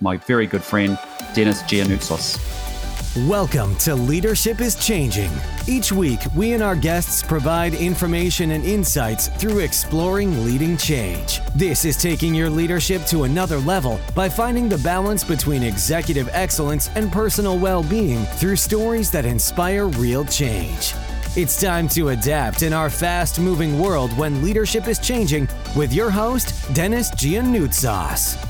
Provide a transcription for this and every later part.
my very good friend, Dennis Giannoutsos. Welcome to Leadership is Changing. Each week, we and our guests provide information and insights through exploring leading change. This is taking your leadership to another level by finding the balance between executive excellence and personal well being through stories that inspire real change. It's time to adapt in our fast moving world when leadership is changing with your host, Dennis Giannoutsos.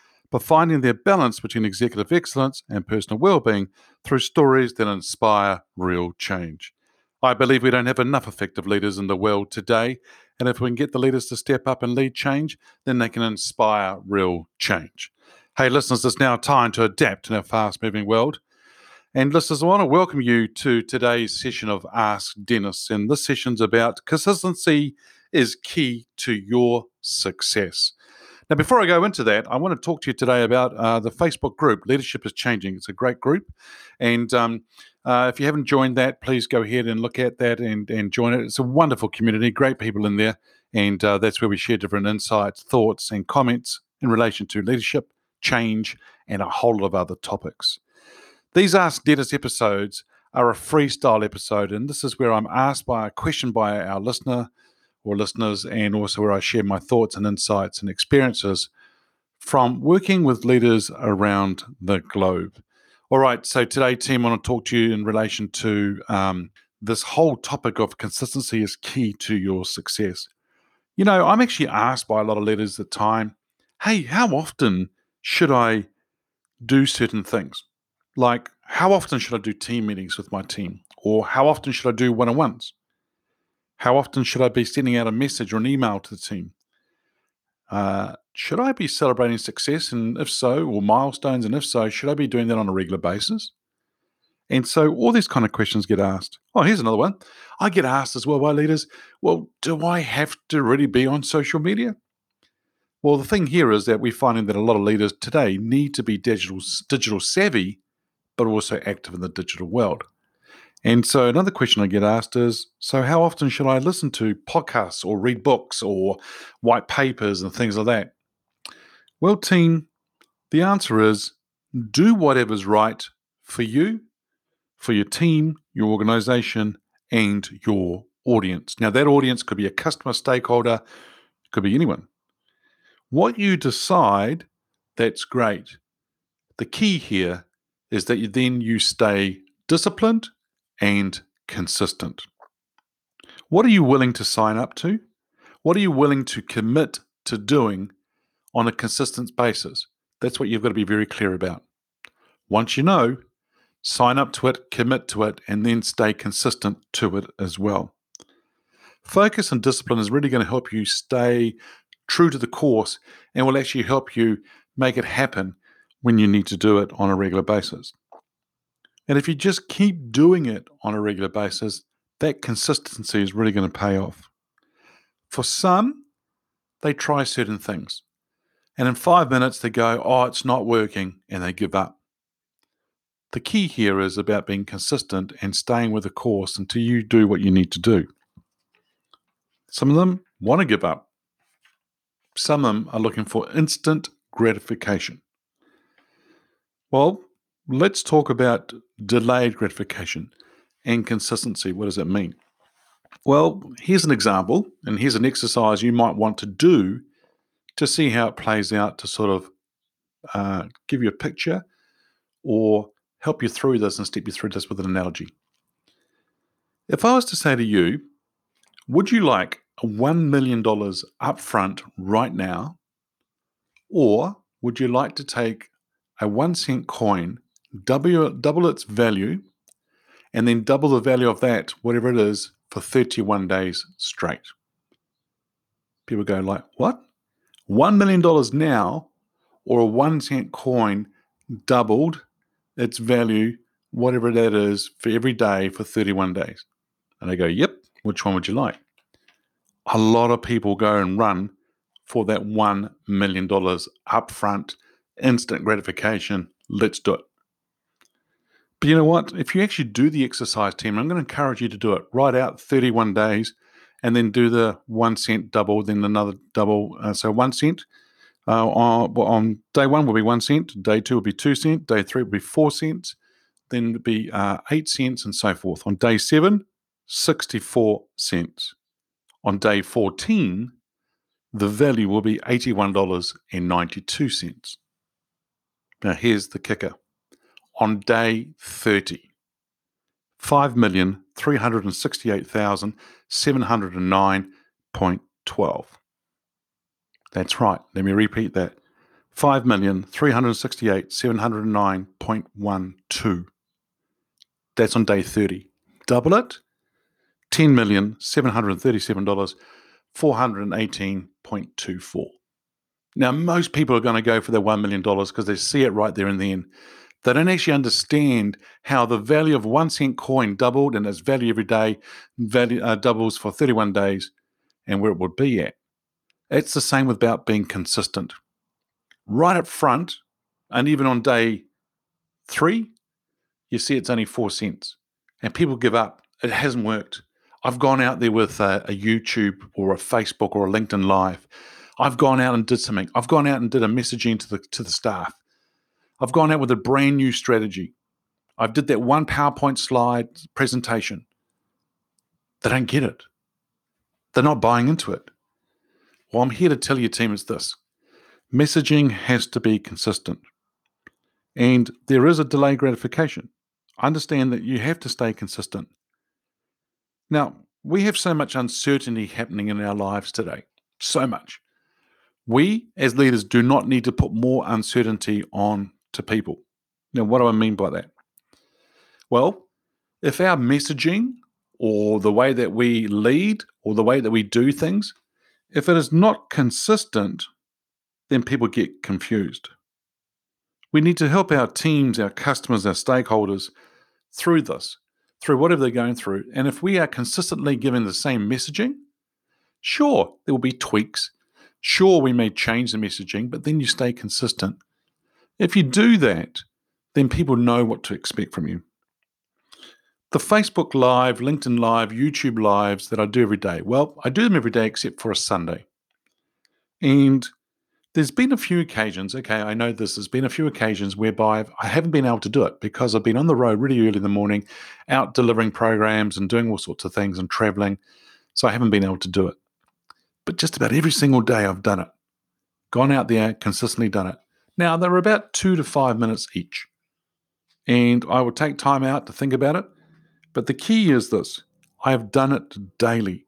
but finding their balance between executive excellence and personal well-being through stories that inspire real change. I believe we don't have enough effective leaders in the world today, and if we can get the leaders to step up and lead change, then they can inspire real change. Hey, listeners, it's now time to adapt in our fast moving world. And listeners, I want to welcome you to today's session of Ask Dennis. And this session's about consistency is key to your success. Now, before I go into that, I want to talk to you today about uh, the Facebook group, Leadership is Changing. It's a great group. And um, uh, if you haven't joined that, please go ahead and look at that and, and join it. It's a wonderful community, great people in there. And uh, that's where we share different insights, thoughts, and comments in relation to leadership, change, and a whole lot of other topics. These Ask Dennis episodes are a freestyle episode, and this is where I'm asked by a question by our listener or listeners, and also where I share my thoughts and insights and experiences from working with leaders around the globe. All right, so today, team, I want to talk to you in relation to um, this whole topic of consistency is key to your success. You know, I'm actually asked by a lot of leaders at the time, hey, how often should I do certain things? Like, how often should I do team meetings with my team? Or how often should I do one on ones? How often should I be sending out a message or an email to the team? Uh, should I be celebrating success? And if so, or milestones? And if so, should I be doing that on a regular basis? And so all these kind of questions get asked. Oh, here's another one. I get asked as well by leaders, well, do I have to really be on social media? Well, the thing here is that we're finding that a lot of leaders today need to be digital digital savvy, but also active in the digital world. And so another question I get asked is so how often should I listen to podcasts or read books or white papers and things like that? Well, team, the answer is do whatever's right for you, for your team, your organization, and your audience. Now, that audience could be a customer, stakeholder, could be anyone. What you decide, that's great. The key here is that you then you stay disciplined and consistent. What are you willing to sign up to? What are you willing to commit to doing on a consistent basis? That's what you've got to be very clear about. Once you know, sign up to it, commit to it, and then stay consistent to it as well. Focus and discipline is really going to help you stay true to the course and will actually help you make it happen when you need to do it on a regular basis. And if you just keep doing it on a regular basis, that consistency is really going to pay off. For some, they try certain things. And in five minutes, they go, oh, it's not working, and they give up. The key here is about being consistent and staying with the course until you do what you need to do. Some of them want to give up. Some of them are looking for instant gratification. Well, let's talk about delayed gratification and consistency. What does that mean? Well, here's an example, and here's an exercise you might want to do to see how it plays out to sort of uh, give you a picture or help you through this and step you through this with an analogy. If I was to say to you, would you like a $1 million upfront right now? Or would you like to take a one cent coin, double, double its value, and then double the value of that, whatever it is, for 31 days straight? People go like, what? $1 million now, or a one cent coin doubled its value, whatever that is, for every day for 31 days. And I go, yep, which one would you like? A lot of people go and run for that $1 million upfront, instant gratification. Let's do it. But you know what? If you actually do the exercise team, I'm going to encourage you to do it. Write out 31 days and then do the one cent double, then another double. Uh, so one cent. Uh, on, on, day one will be one cent, day two will be two cent, day three will be four cents, then it will be uh, eight cents, and so forth. On day seven, 64 cents. On day 14, the value will be $81.92. Now, here's the kicker. On day 30, 5,368,709.12. That's right. Let me repeat that. 5,368,709.12. That's on day 30. Double it, $10,737, 418.24. Now, most people are going to go for their $1 million because they see it right there and then. They don't actually understand how the value of one cent coin doubled and its value every day value, uh, doubles for 31 days and where it would be at. It's the same about being consistent. Right up front, and even on day three, you see it's only four cents. And people give up. It hasn't worked. I've gone out there with a, a, YouTube or a Facebook or a LinkedIn Live. I've gone out and did something. I've gone out and did a messaging to the to the staff. I've gone out with a brand new strategy. I've did that one PowerPoint slide presentation. They don't get it. They're not buying into it. Well, I'm here to tell you, team, is this messaging has to be consistent. And there is a delay gratification. Understand that you have to stay consistent. Now, we have so much uncertainty happening in our lives today. So much. We, as leaders, do not need to put more uncertainty on to people. Now, what do I mean by that? Well, if our messaging or the way that we lead or the way that we do things, if it is not consistent, then people get confused. We need to help our teams, our customers, our stakeholders through this, through whatever they're going through. And if we are consistently giving the same messaging, sure, there will be tweaks. Sure, we may change the messaging, but then you stay consistent. If you do that, then people know what to expect from you. The Facebook Live, LinkedIn Live, YouTube Lives that I do every day, well, I do them every day except for a Sunday. And there's been a few occasions, okay, I know this, there's been a few occasions whereby I haven't been able to do it because I've been on the road really early in the morning, out delivering programs and doing all sorts of things and traveling. So I haven't been able to do it. But just about every single day I've done it. Gone out there, consistently done it. Now, they're about two to five minutes each. And I would take time out to think about it. But the key is this I have done it daily,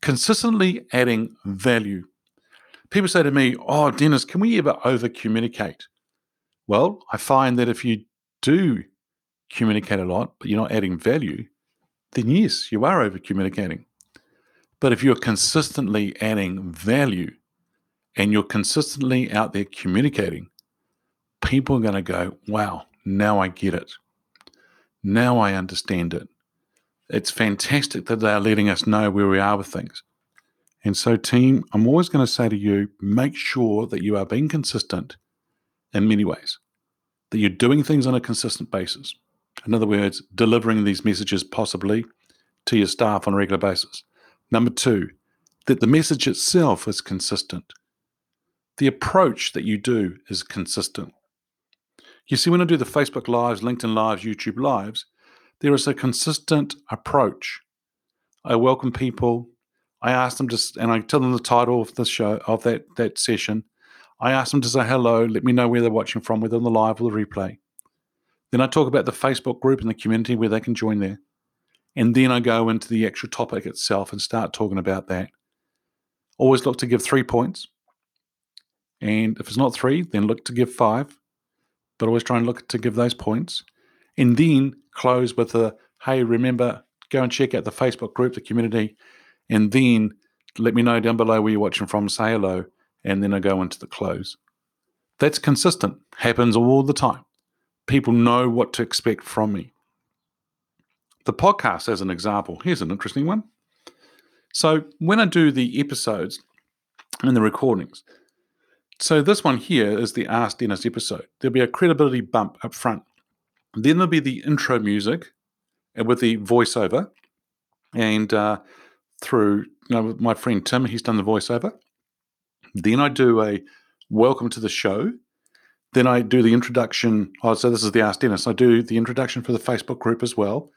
consistently adding value. People say to me, Oh, Dennis, can we ever over communicate? Well, I find that if you do communicate a lot, but you're not adding value, then yes, you are over communicating. But if you're consistently adding value, and you're consistently out there communicating, people are going to go, wow, now I get it. Now I understand it. It's fantastic that they are letting us know where we are with things. And so, team, I'm always going to say to you make sure that you are being consistent in many ways, that you're doing things on a consistent basis. In other words, delivering these messages possibly to your staff on a regular basis. Number two, that the message itself is consistent the approach that you do is consistent. You see, when I do the Facebook Lives, LinkedIn Lives, YouTube Lives, there is a consistent approach. I welcome people. I ask them to, and I tell them the title of the show of that that session. I ask them to say hello, let me know where they're watching from, whether on the live or the replay. Then I talk about the Facebook group and the community where they can join there. And then I go into the actual topic itself and start talking about that. Always look to give three points. And if it's not three, then look to give five. But always try and look to give those points. And then close with a hey, remember, go and check out the Facebook group, the community. And then let me know down below where you're watching from, say hello. And then I go into the close. That's consistent, happens all the time. People know what to expect from me. The podcast, as an example, here's an interesting one. So, when I do the episodes and the recordings, so this one here is the Ask Dennis episode. There'll be a credibility bump up front. Then there'll be the intro music and with the voiceover. And uh, through you know, my friend Tim, he's done the voiceover. Then I do a welcome to the show. Then I do the introduction. Oh, so this is the Ask Dennis. I do the introduction for the Facebook group as well.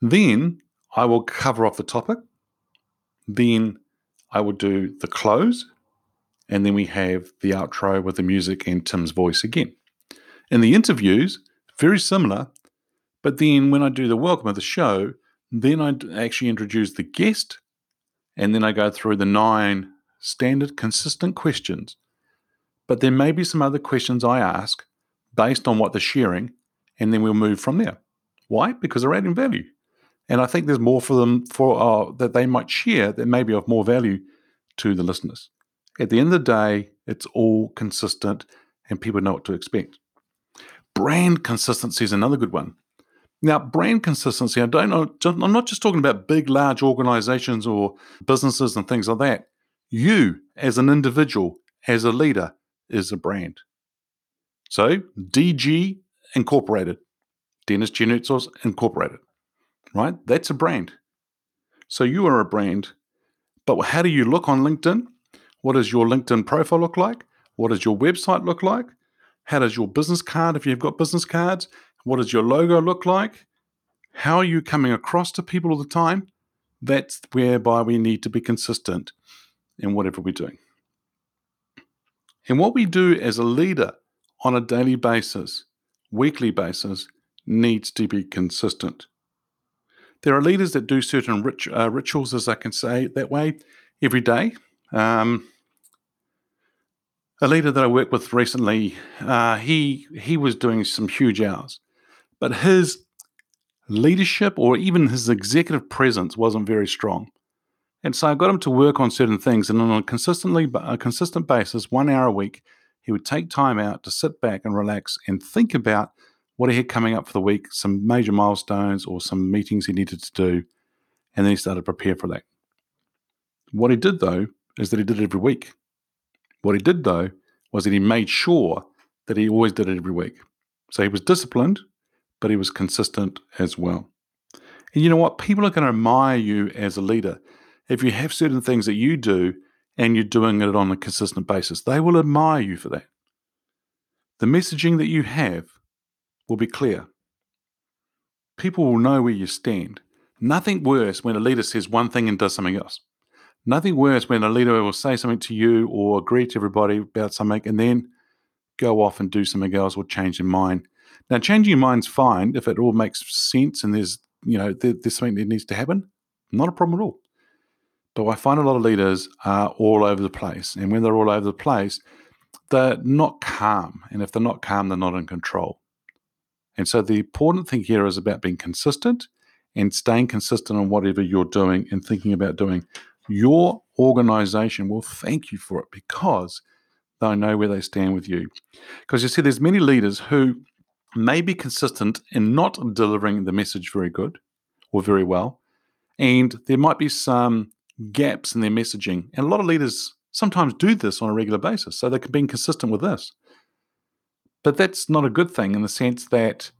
Then I will cover off the topic. Then I will do the close. And then we have the outro with the music and Tim's voice again. In the interviews, very similar. But then when I do the welcome of the show, then I actually introduce the guest. And then I go through the nine standard, consistent questions. But there may be some other questions I ask based on what they're sharing, and then we'll move from there. Why? Because they're adding value. And I think there's more for them for uh, that they might share that may be of more value to the listeners. At the end of the day, it's all consistent and people know what to expect. Brand consistency is another good one. Now, brand consistency, I don't know, I'm not just talking about big, large organizations or businesses and things like that. You, as an individual, as a leader, is a brand. So, DG Incorporated, Dennis Giannoutsos Incorporated, right? That's a brand. So, you are a brand. But how do you look on LinkedIn? What does your LinkedIn profile look like? What does your website look like? How does your business card, if you've got business cards, what does your logo look like? How are you coming across to people all the time? That's whereby we need to be consistent in whatever we're doing. And what we do as a leader on a daily basis, weekly basis, needs to be consistent. There are leaders that do certain rit- uh, rituals, as I can say that way, every day. Um, a leader that I worked with recently, uh, he he was doing some huge hours, but his leadership or even his executive presence wasn't very strong. And so I got him to work on certain things, and on a consistently a consistent basis, one hour a week, he would take time out to sit back and relax and think about what he had coming up for the week, some major milestones or some meetings he needed to do, and then he started to prepare for that. What he did though is that he did it every week. What he did, though, was that he made sure that he always did it every week. So he was disciplined, but he was consistent as well. And you know what? People are going to admire you as a leader. If you have certain things that you do and you're doing it on a consistent basis, they will admire you for that. The messaging that you have will be clear. People will know where you stand. Nothing worse when a leader says one thing and does something else. Nothing worse when a leader will say something to you or agree to everybody about something and then go off and do something else or change their mind. Now, changing your mind's fine if it all makes sense and there's, you know, there, there's something that needs to happen. Not a problem at all. But I find a lot of leaders are all over the place. And when they're all over the place, they're not calm. And if they're not calm, they're not in control. And so the important thing here is about being consistent and staying consistent on whatever you're doing and thinking about doing your organization will thank you for it because they know where they stand with you. Because you see, there's many leaders who may be consistent in not delivering the message very good or very well. And there might be some gaps in their messaging. And a lot of leaders sometimes do this on a regular basis. So they can be consistent with this. But that's not a good thing in the sense that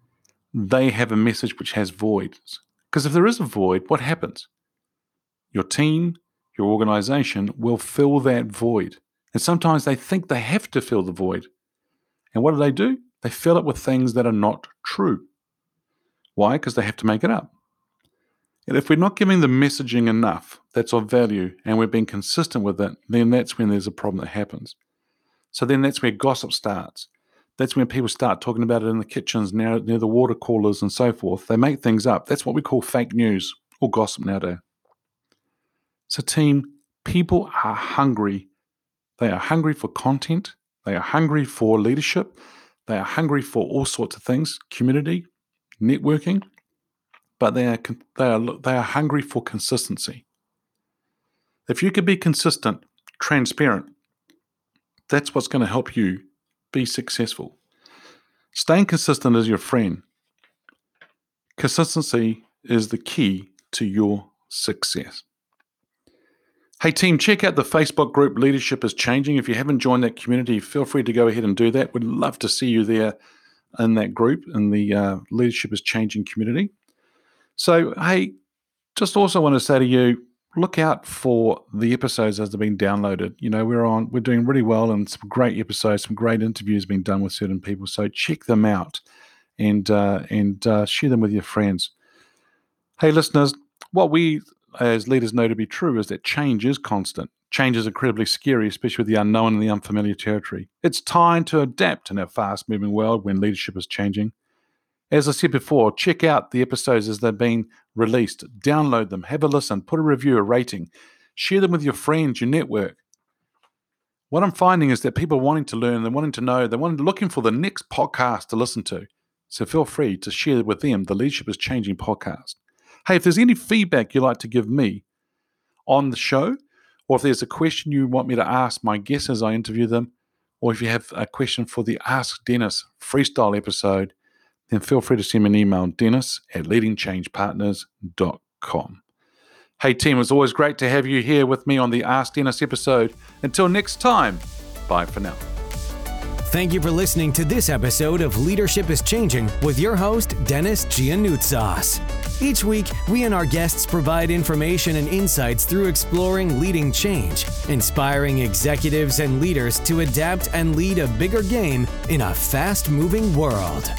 they have a message which has voids. Because if there is a void, what happens? Your team, your organization will fill that void. And sometimes they think they have to fill the void. And what do they do? They fill it with things that are not true. Why? Because they have to make it up. And if we're not giving the messaging enough that's of value and we're being consistent with it, then that's when there's a problem that happens. So then that's where gossip starts. That's when people start talking about it in the kitchens, near, near the water coolers, and so forth. They make things up. That's what we call fake news or gossip nowadays. So, team, people are hungry. They are hungry for content. They are hungry for leadership. They are hungry for all sorts of things, community, networking, but they are they are they are hungry for consistency. If you could be consistent, transparent, that's what's going to help you be successful. Staying consistent is your friend. Consistency is the key to your success. Hey, team, check out the Facebook group Leadership is Changing. If you haven't joined that community, feel free to go ahead and do that. We'd love to see you there in that group, in the uh, Leadership is Changing community. So, hey, just also want to say to you, look out for the episodes as they're being downloaded. You know, we're on, we're doing really well, and some great episodes, some great interviews being done with certain people. So check them out, and uh, and uh, share them with your friends. Hey, listeners, what we as leaders know to be true is that change is constant. Change is incredibly scary, especially with the unknown and the unfamiliar territory. It's time to adapt in our fast moving world when leadership is changing. As I said before, check out the episodes as they've been released, download them, have a listen, put a review, a rating, share them with your friends, your network. What I'm finding is that people wanting to learn, they're wanting to know, they're wanting, looking for the next podcast to listen to. So feel free to share with them the Leadership is Changing podcast. Hey, if there's any feedback you'd like to give me on the show, or if there's a question you want me to ask my guests as I interview them, or if you have a question for the Ask Dennis freestyle episode, then feel free to send me an email, dennis at leadingchangepartners.com. Hey, team, it's always great to have you here with me on the Ask Dennis episode. Until next time, bye for now. Thank you for listening to this episode of Leadership is Changing with your host, Dennis Giannoutsos. Each week, we and our guests provide information and insights through exploring leading change, inspiring executives and leaders to adapt and lead a bigger game in a fast moving world.